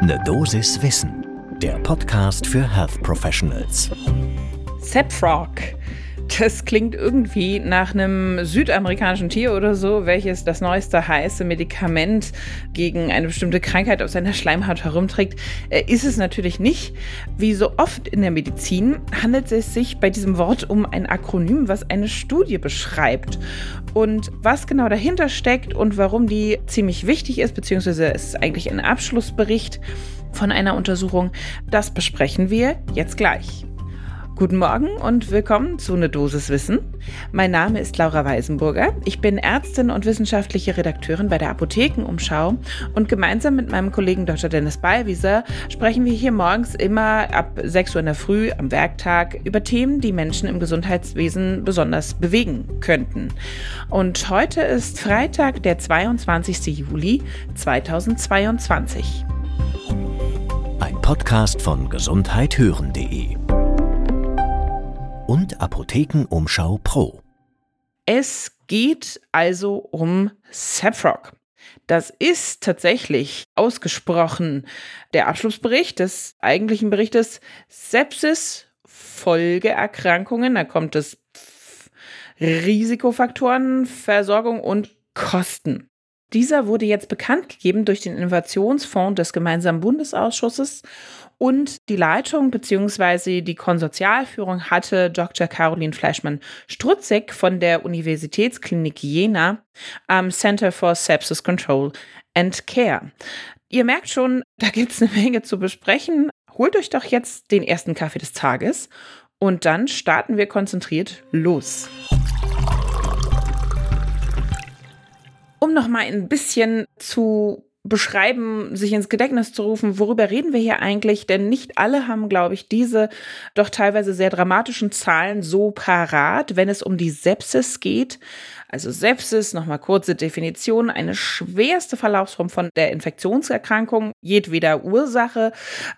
Ne Dosis Wissen, der Podcast für Health Professionals. Sepfrog. Das klingt irgendwie nach einem südamerikanischen Tier oder so, welches das neueste heiße Medikament gegen eine bestimmte Krankheit auf seiner Schleimhaut herumträgt. Äh, ist es natürlich nicht. Wie so oft in der Medizin handelt es sich bei diesem Wort um ein Akronym, was eine Studie beschreibt. Und was genau dahinter steckt und warum die ziemlich wichtig ist, beziehungsweise es ist eigentlich ein Abschlussbericht von einer Untersuchung, das besprechen wir jetzt gleich. Guten Morgen und willkommen zu Ne Dosis Wissen. Mein Name ist Laura Weisenburger. Ich bin Ärztin und wissenschaftliche Redakteurin bei der Apothekenumschau und gemeinsam mit meinem Kollegen Dr. Dennis Ballwieser sprechen wir hier morgens immer ab 6 Uhr in der Früh am Werktag über Themen, die Menschen im Gesundheitswesen besonders bewegen könnten. Und heute ist Freitag, der 22. Juli 2022. Ein Podcast von gesundheithören.de und Apothekenumschau Pro. Es geht also um Sepfrog. Das ist tatsächlich ausgesprochen der Abschlussbericht des eigentlichen Berichtes Sepsis, Folgeerkrankungen, da kommt es Risikofaktoren, Versorgung und Kosten. Dieser wurde jetzt bekannt gegeben durch den Innovationsfonds des gemeinsamen Bundesausschusses und die Leitung bzw. die Konsortialführung hatte Dr. Caroline Fleischmann-Strutzig von der Universitätsklinik Jena am Center for Sepsis Control and Care. Ihr merkt schon, da gibt es eine Menge zu besprechen. Holt euch doch jetzt den ersten Kaffee des Tages und dann starten wir konzentriert los. Um noch mal ein bisschen zu beschreiben, sich ins Gedächtnis zu rufen, worüber reden wir hier eigentlich? Denn nicht alle haben, glaube ich, diese doch teilweise sehr dramatischen Zahlen so parat, wenn es um die Sepsis geht. Also Sepsis, nochmal kurze Definition, eine schwerste Verlaufsform von der Infektionserkrankung jedweder Ursache,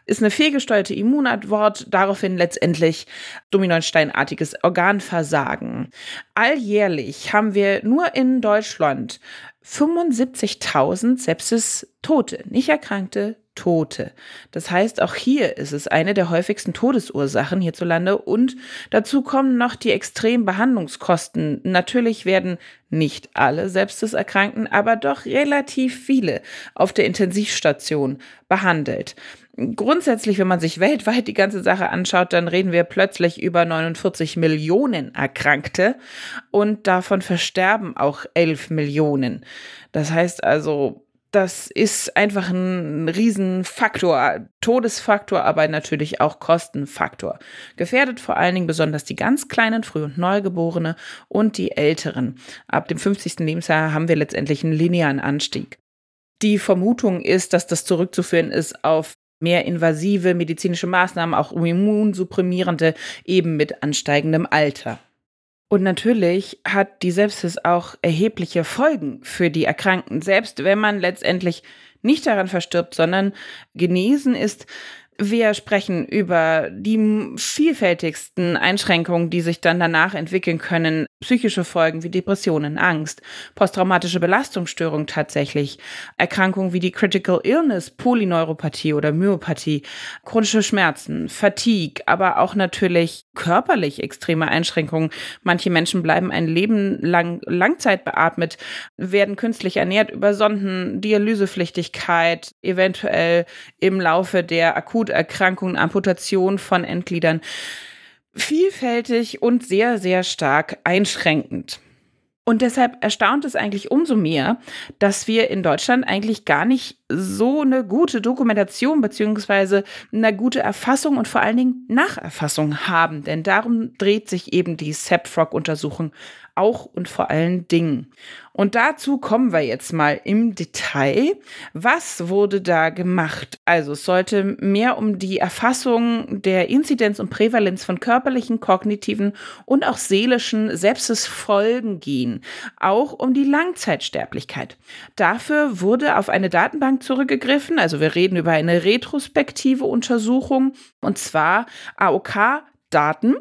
ist eine fehlgesteuerte Immunantwort, daraufhin letztendlich dominantsteinartiges Organversagen. Alljährlich haben wir nur in Deutschland 75.000 Sepsis-Tote, nicht Erkrankte, Tote. Das heißt, auch hier ist es eine der häufigsten Todesursachen hierzulande und dazu kommen noch die extremen Behandlungskosten. Natürlich werden nicht alle Sepsis-Erkrankten, aber doch relativ viele auf der Intensivstation behandelt. Grundsätzlich, wenn man sich weltweit die ganze Sache anschaut, dann reden wir plötzlich über 49 Millionen Erkrankte und davon versterben auch 11 Millionen. Das heißt also, das ist einfach ein Riesenfaktor, Todesfaktor, aber natürlich auch Kostenfaktor. Gefährdet vor allen Dingen besonders die ganz kleinen Früh- und Neugeborene und die Älteren. Ab dem 50. Lebensjahr haben wir letztendlich einen linearen Anstieg. Die Vermutung ist, dass das zurückzuführen ist auf mehr invasive medizinische Maßnahmen, auch immunsupprimierende, eben mit ansteigendem Alter. Und natürlich hat die Sepsis auch erhebliche Folgen für die Erkrankten, selbst wenn man letztendlich nicht daran verstirbt, sondern genesen ist, wir sprechen über die vielfältigsten Einschränkungen, die sich dann danach entwickeln können. Psychische Folgen wie Depressionen, Angst, posttraumatische Belastungsstörungen tatsächlich, Erkrankungen wie die Critical Illness, Polyneuropathie oder Myopathie, chronische Schmerzen, Fatigue, aber auch natürlich körperlich extreme Einschränkungen. Manche Menschen bleiben ein Leben lang Langzeit beatmet, werden künstlich ernährt über Sonden, Dialysepflichtigkeit, eventuell im Laufe der akut Bluterkrankungen, Amputation von Endgliedern. Vielfältig und sehr, sehr stark einschränkend. Und deshalb erstaunt es eigentlich umso mehr, dass wir in Deutschland eigentlich gar nicht so eine gute Dokumentation beziehungsweise eine gute Erfassung und vor allen Dingen Nacherfassung haben. Denn darum dreht sich eben die SEPFROG-Untersuchung auch und vor allen Dingen. Und dazu kommen wir jetzt mal im Detail. Was wurde da gemacht? Also es sollte mehr um die Erfassung der Inzidenz und Prävalenz von körperlichen, kognitiven und auch seelischen Sepsisfolgen gehen. Auch um die Langzeitsterblichkeit. Dafür wurde auf eine Datenbank zurückgegriffen. Also wir reden über eine retrospektive Untersuchung und zwar AOK-Daten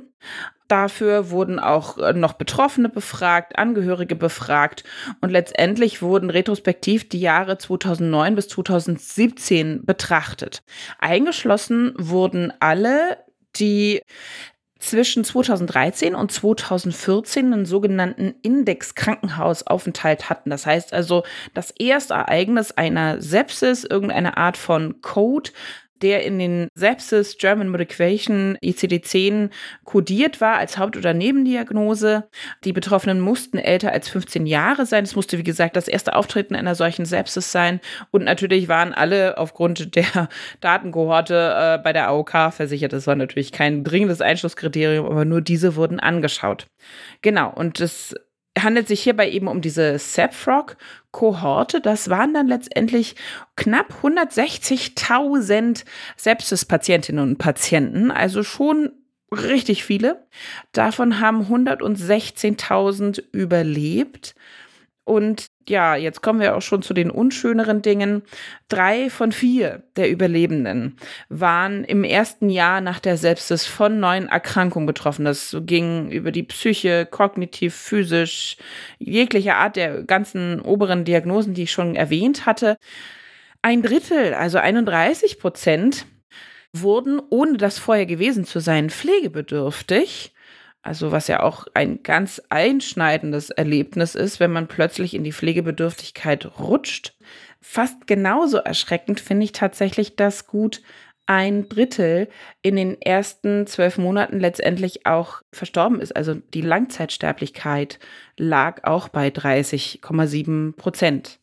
Dafür wurden auch äh, noch Betroffene befragt, Angehörige befragt und letztendlich wurden retrospektiv die Jahre 2009 bis 2017 betrachtet. Eingeschlossen wurden alle, die zwischen 2013 und 2014 einen sogenannten Index-Krankenhausaufenthalt hatten. Das heißt also, das erste Ereignis einer Sepsis, irgendeine Art von Code, der in den Sepsis German Medication ICD-10 kodiert war als Haupt- oder Nebendiagnose. Die Betroffenen mussten älter als 15 Jahre sein. Es musste, wie gesagt, das erste Auftreten einer solchen Sepsis sein. Und natürlich waren alle aufgrund der Datenkohorte äh, bei der AOK versichert. Das war natürlich kein dringendes Einschlusskriterium, aber nur diese wurden angeschaut. Genau. Und das handelt sich hierbei eben um diese SAPFROG-Kohorte. Das waren dann letztendlich knapp 160.000 Sepsis-Patientinnen und Patienten, also schon richtig viele. Davon haben 116.000 überlebt. Und ja, jetzt kommen wir auch schon zu den unschöneren Dingen. Drei von vier der Überlebenden waren im ersten Jahr nach der Sepsis von neuen Erkrankungen betroffen. Das ging über die Psyche, kognitiv, physisch, jegliche Art der ganzen oberen Diagnosen, die ich schon erwähnt hatte. Ein Drittel, also 31 Prozent, wurden, ohne das vorher gewesen zu sein, pflegebedürftig also was ja auch ein ganz einschneidendes Erlebnis ist, wenn man plötzlich in die Pflegebedürftigkeit rutscht. Fast genauso erschreckend finde ich tatsächlich, dass gut ein Drittel in den ersten zwölf Monaten letztendlich auch verstorben ist. Also die Langzeitsterblichkeit lag auch bei 30,7 Prozent.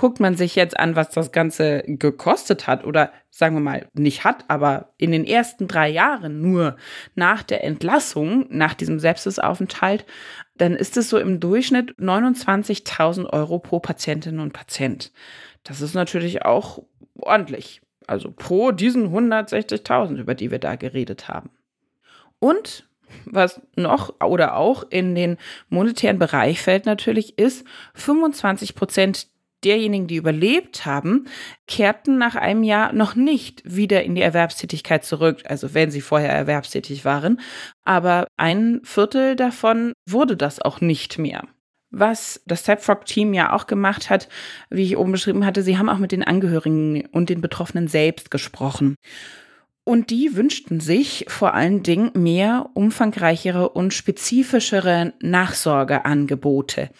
Guckt man sich jetzt an, was das Ganze gekostet hat oder sagen wir mal nicht hat, aber in den ersten drei Jahren nur nach der Entlassung, nach diesem Sepsisaufenthalt, dann ist es so im Durchschnitt 29.000 Euro pro Patientin und Patient. Das ist natürlich auch ordentlich. Also pro diesen 160.000, über die wir da geredet haben. Und was noch oder auch in den monetären Bereich fällt natürlich, ist 25 Prozent derjenigen, die überlebt haben, kehrten nach einem Jahr noch nicht wieder in die Erwerbstätigkeit zurück, also wenn sie vorher erwerbstätig waren. Aber ein Viertel davon wurde das auch nicht mehr. Was das Tapfrog-Team ja auch gemacht hat, wie ich oben beschrieben hatte, sie haben auch mit den Angehörigen und den Betroffenen selbst gesprochen. Und die wünschten sich vor allen Dingen mehr umfangreichere und spezifischere Nachsorgeangebote.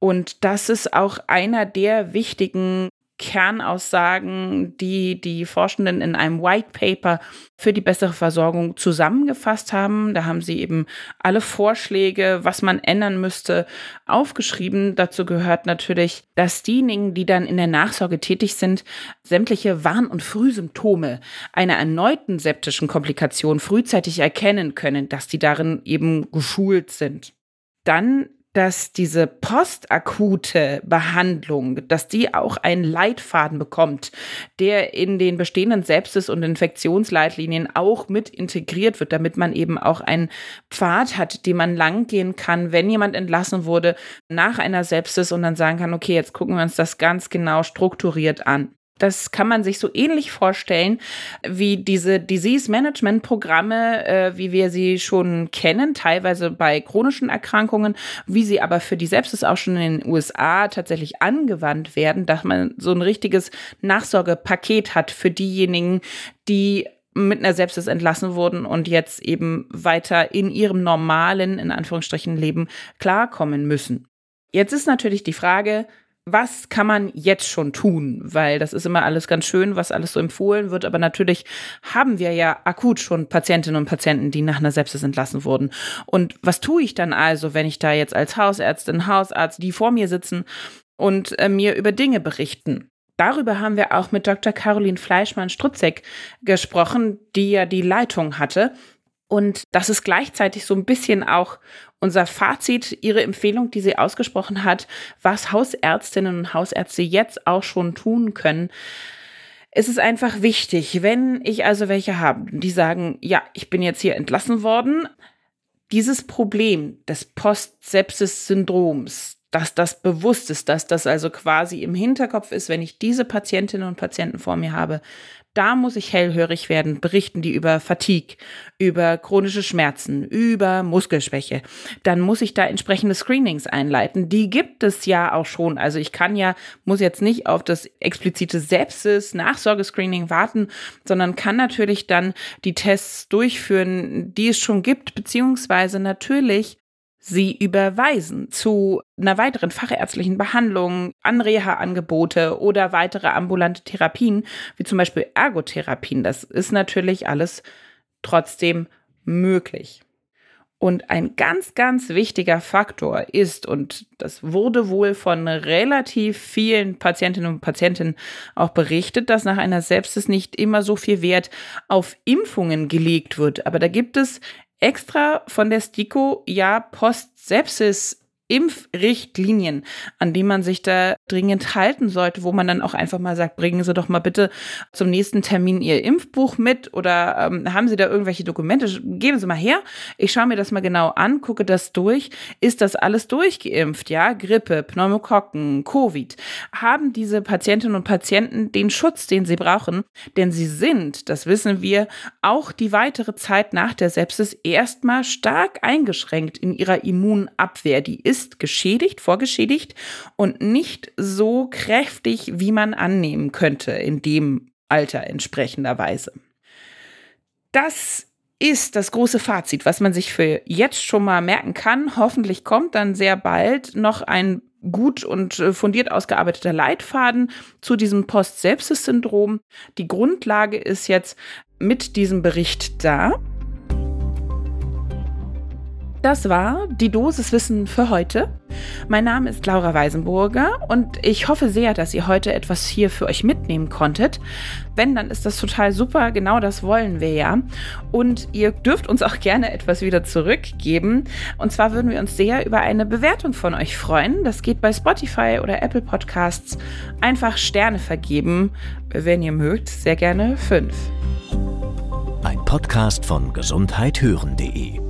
Und das ist auch einer der wichtigen Kernaussagen, die die Forschenden in einem White Paper für die bessere Versorgung zusammengefasst haben. Da haben sie eben alle Vorschläge, was man ändern müsste, aufgeschrieben. Dazu gehört natürlich, dass diejenigen, die dann in der Nachsorge tätig sind, sämtliche Warn- und Frühsymptome einer erneuten septischen Komplikation frühzeitig erkennen können, dass die darin eben geschult sind. Dann dass diese postakute Behandlung, dass die auch einen Leitfaden bekommt, der in den bestehenden Sepsis- und Infektionsleitlinien auch mit integriert wird, damit man eben auch einen Pfad hat, den man langgehen kann, wenn jemand entlassen wurde nach einer Sepsis und dann sagen kann, okay, jetzt gucken wir uns das ganz genau strukturiert an. Das kann man sich so ähnlich vorstellen wie diese Disease Management Programme, äh, wie wir sie schon kennen, teilweise bei chronischen Erkrankungen, wie sie aber für die Sepsis auch schon in den USA tatsächlich angewandt werden, dass man so ein richtiges Nachsorgepaket hat für diejenigen, die mit einer Sepsis entlassen wurden und jetzt eben weiter in ihrem normalen, in Anführungsstrichen, Leben klarkommen müssen. Jetzt ist natürlich die Frage, was kann man jetzt schon tun? Weil das ist immer alles ganz schön, was alles so empfohlen wird. Aber natürlich haben wir ja akut schon Patientinnen und Patienten, die nach einer Sepsis entlassen wurden. Und was tue ich dann also, wenn ich da jetzt als Hausärztin, Hausarzt, die vor mir sitzen und äh, mir über Dinge berichten? Darüber haben wir auch mit Dr. Caroline Fleischmann-Strutzek gesprochen, die ja die Leitung hatte. Und das ist gleichzeitig so ein bisschen auch unser Fazit, Ihre Empfehlung, die sie ausgesprochen hat, was Hausärztinnen und Hausärzte jetzt auch schon tun können. Es ist einfach wichtig, wenn ich also welche habe, die sagen, ja, ich bin jetzt hier entlassen worden, dieses Problem des Post-Sepsis-Syndroms, dass das bewusst ist, dass das also quasi im Hinterkopf ist, wenn ich diese Patientinnen und Patienten vor mir habe, da muss ich hellhörig werden, berichten die über Fatigue, über chronische Schmerzen, über Muskelschwäche. Dann muss ich da entsprechende Screenings einleiten. Die gibt es ja auch schon. Also ich kann ja, muss jetzt nicht auf das explizite Sepsis-Nachsorgescreening warten, sondern kann natürlich dann die Tests durchführen, die es schon gibt, beziehungsweise natürlich sie überweisen zu einer weiteren fachärztlichen Behandlung, an Reha-Angebote oder weitere ambulante Therapien, wie zum Beispiel Ergotherapien. Das ist natürlich alles trotzdem möglich. Und ein ganz, ganz wichtiger Faktor ist, und das wurde wohl von relativ vielen Patientinnen und Patienten auch berichtet, dass nach einer Sepsis nicht immer so viel Wert auf Impfungen gelegt wird. Aber da gibt es extra von der STIKO ja Post-Sepsis Impfrichtlinien, an die man sich da dringend halten sollte, wo man dann auch einfach mal sagt, bringen Sie doch mal bitte zum nächsten Termin Ihr Impfbuch mit oder ähm, haben Sie da irgendwelche Dokumente? Geben Sie mal her. Ich schaue mir das mal genau an, gucke das durch. Ist das alles durchgeimpft? Ja, Grippe, Pneumokokken, Covid. Haben diese Patientinnen und Patienten den Schutz, den sie brauchen? Denn sie sind, das wissen wir, auch die weitere Zeit nach der Sepsis erstmal stark eingeschränkt in ihrer Immunabwehr. Die ist ist geschädigt, vorgeschädigt und nicht so kräftig, wie man annehmen könnte in dem Alter entsprechenderweise. Das ist das große Fazit, was man sich für jetzt schon mal merken kann. Hoffentlich kommt dann sehr bald noch ein gut und äh, fundiert ausgearbeiteter Leitfaden zu diesem Post-Sepsis-Syndrom. Die Grundlage ist jetzt mit diesem Bericht da. Das war die Dosis Wissen für heute. Mein Name ist Laura Weisenburger und ich hoffe sehr, dass ihr heute etwas hier für euch mitnehmen konntet. Wenn, dann ist das total super. Genau das wollen wir ja. Und ihr dürft uns auch gerne etwas wieder zurückgeben. Und zwar würden wir uns sehr über eine Bewertung von euch freuen. Das geht bei Spotify oder Apple Podcasts. Einfach Sterne vergeben. Wenn ihr mögt, sehr gerne fünf. Ein Podcast von gesundheithören.de